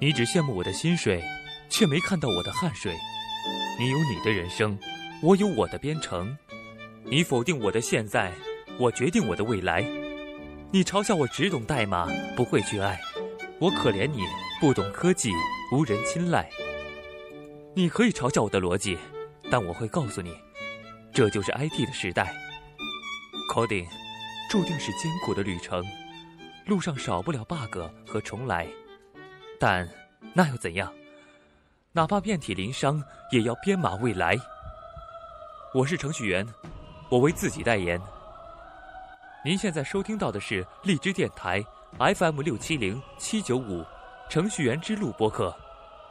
你只羡慕我的薪水，却没看到我的汗水。你有你的人生，我有我的编程。你否定我的现在，我决定我的未来。你嘲笑我只懂代码，不会去爱。我可怜你不懂科技，无人青睐。你可以嘲笑我的逻辑，但我会告诉你，这就是 IT 的时代。Coding 注定是艰苦的旅程，路上少不了 bug 和重来。但那又怎样？哪怕遍体鳞伤，也要编码未来。我是程序员，我为自己代言。您现在收听到的是荔枝电台 FM 六七零七九五程序员之路播客。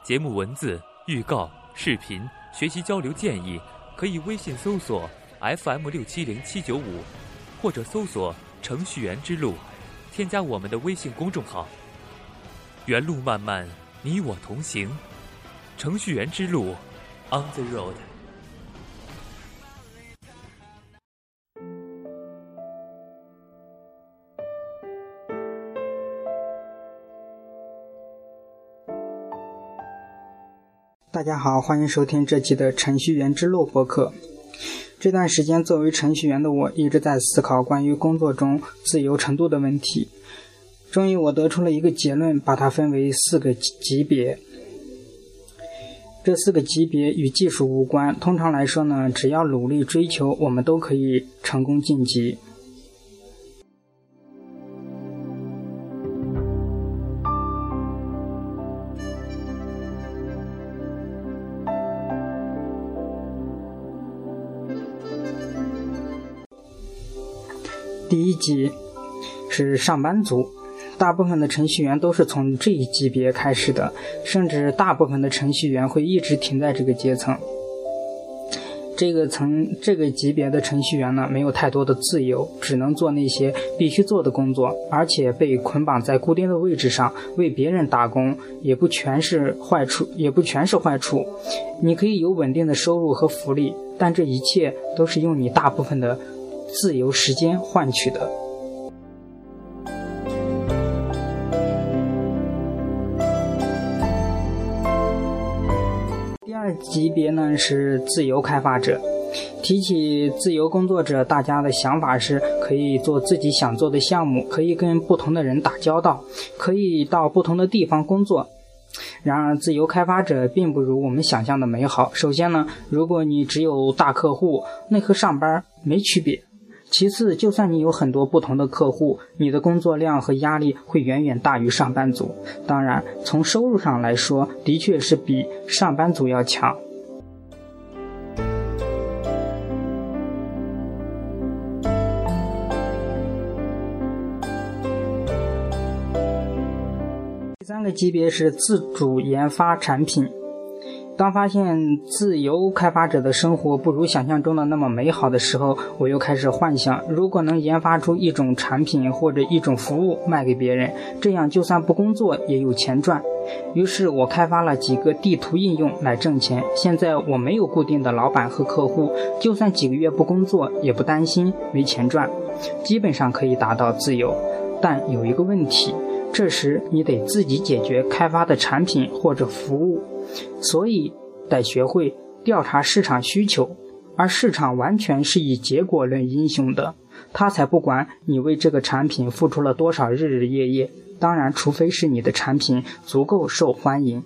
节目文字、预告、视频、学习交流建议，可以微信搜索 FM 六七零七九五，或者搜索程序员之路，添加我们的微信公众号。原路漫漫，你我同行。程序员之路，On the road。大家好，欢迎收听这期的程序员之路播客。这段时间，作为程序员的我，一直在思考关于工作中自由程度的问题。终于，我得出了一个结论，把它分为四个级别。这四个级别与技术无关。通常来说呢，只要努力追求，我们都可以成功晋级。第一级是上班族。大部分的程序员都是从这一级别开始的，甚至大部分的程序员会一直停在这个阶层。这个层这个级别的程序员呢，没有太多的自由，只能做那些必须做的工作，而且被捆绑在固定的位置上，为别人打工也不全是坏处，也不全是坏处。你可以有稳定的收入和福利，但这一切都是用你大部分的自由时间换取的。级别呢是自由开发者。提起自由工作者，大家的想法是可以做自己想做的项目，可以跟不同的人打交道，可以到不同的地方工作。然而，自由开发者并不如我们想象的美好。首先呢，如果你只有大客户，那和上班没区别。其次，就算你有很多不同的客户，你的工作量和压力会远远大于上班族。当然，从收入上来说，的确是比上班族要强。第三个级别是自主研发产品。当发现自由开发者的生活不如想象中的那么美好的时候，我又开始幻想，如果能研发出一种产品或者一种服务卖给别人，这样就算不工作也有钱赚。于是我开发了几个地图应用来挣钱。现在我没有固定的老板和客户，就算几个月不工作也不担心没钱赚，基本上可以达到自由。但有一个问题，这时你得自己解决开发的产品或者服务。所以得学会调查市场需求，而市场完全是以结果论英雄的，他才不管你为这个产品付出了多少日日夜夜。当然，除非是你的产品足够受欢迎。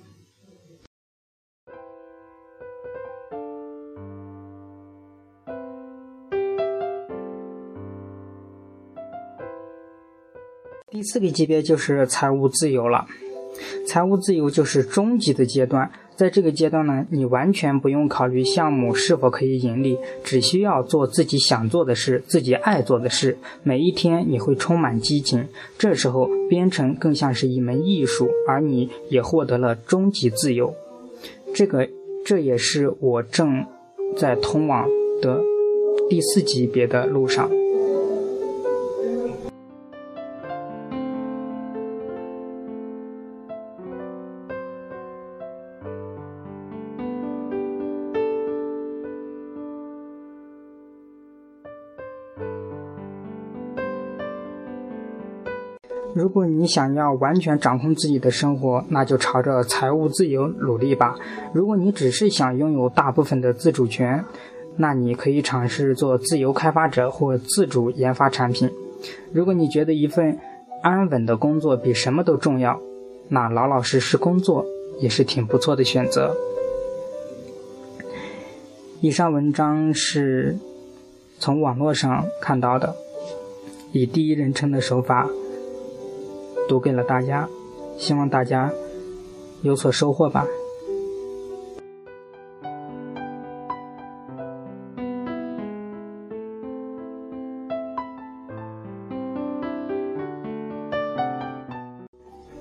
第四个级别就是财务自由了。财务自由就是终极的阶段，在这个阶段呢，你完全不用考虑项目是否可以盈利，只需要做自己想做的事，自己爱做的事。每一天你会充满激情，这时候编程更像是一门艺术，而你也获得了终极自由。这个，这也是我正在通往的第四级别的路上。如果你想要完全掌控自己的生活，那就朝着财务自由努力吧。如果你只是想拥有大部分的自主权，那你可以尝试做自由开发者或自主研发产品。如果你觉得一份安稳的工作比什么都重要，那老老实实工作也是挺不错的选择。以上文章是从网络上看到的，以第一人称的手法。读给了大家，希望大家有所收获吧。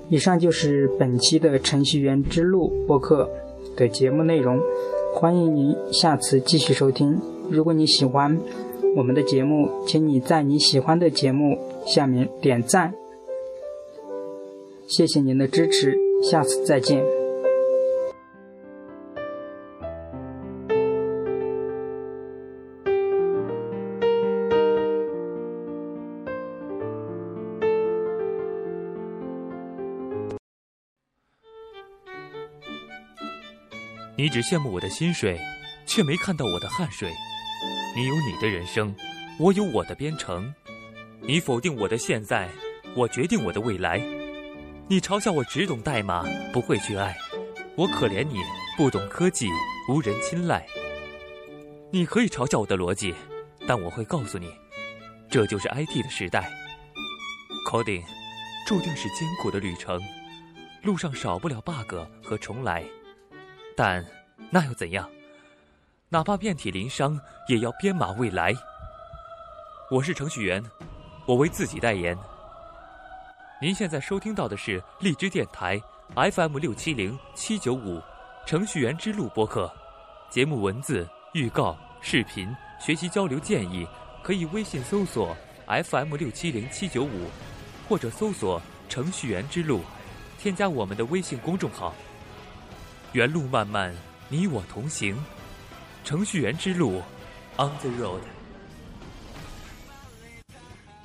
以上就是本期的程序员之路播客的节目内容，欢迎您下次继续收听。如果你喜欢我们的节目，请你在你喜欢的节目下面点赞。谢谢您的支持，下次再见。你只羡慕我的薪水，却没看到我的汗水。你有你的人生，我有我的编程。你否定我的现在，我决定我的未来。你嘲笑我只懂代码，不会去爱；我可怜你不懂科技，无人青睐。你可以嘲笑我的逻辑，但我会告诉你，这就是 IT 的时代。Coding 注定是艰苦的旅程，路上少不了 bug 和重来，但那又怎样？哪怕遍体鳞伤，也要编码未来。我是程序员，我为自己代言。您现在收听到的是荔枝电台 FM 六七零七九五程序员之路播客，节目文字、预告、视频、学习交流建议，可以微信搜索 FM 六七零七九五，或者搜索程序员之路，添加我们的微信公众号。原路漫漫，你我同行，程序员之路，On the road。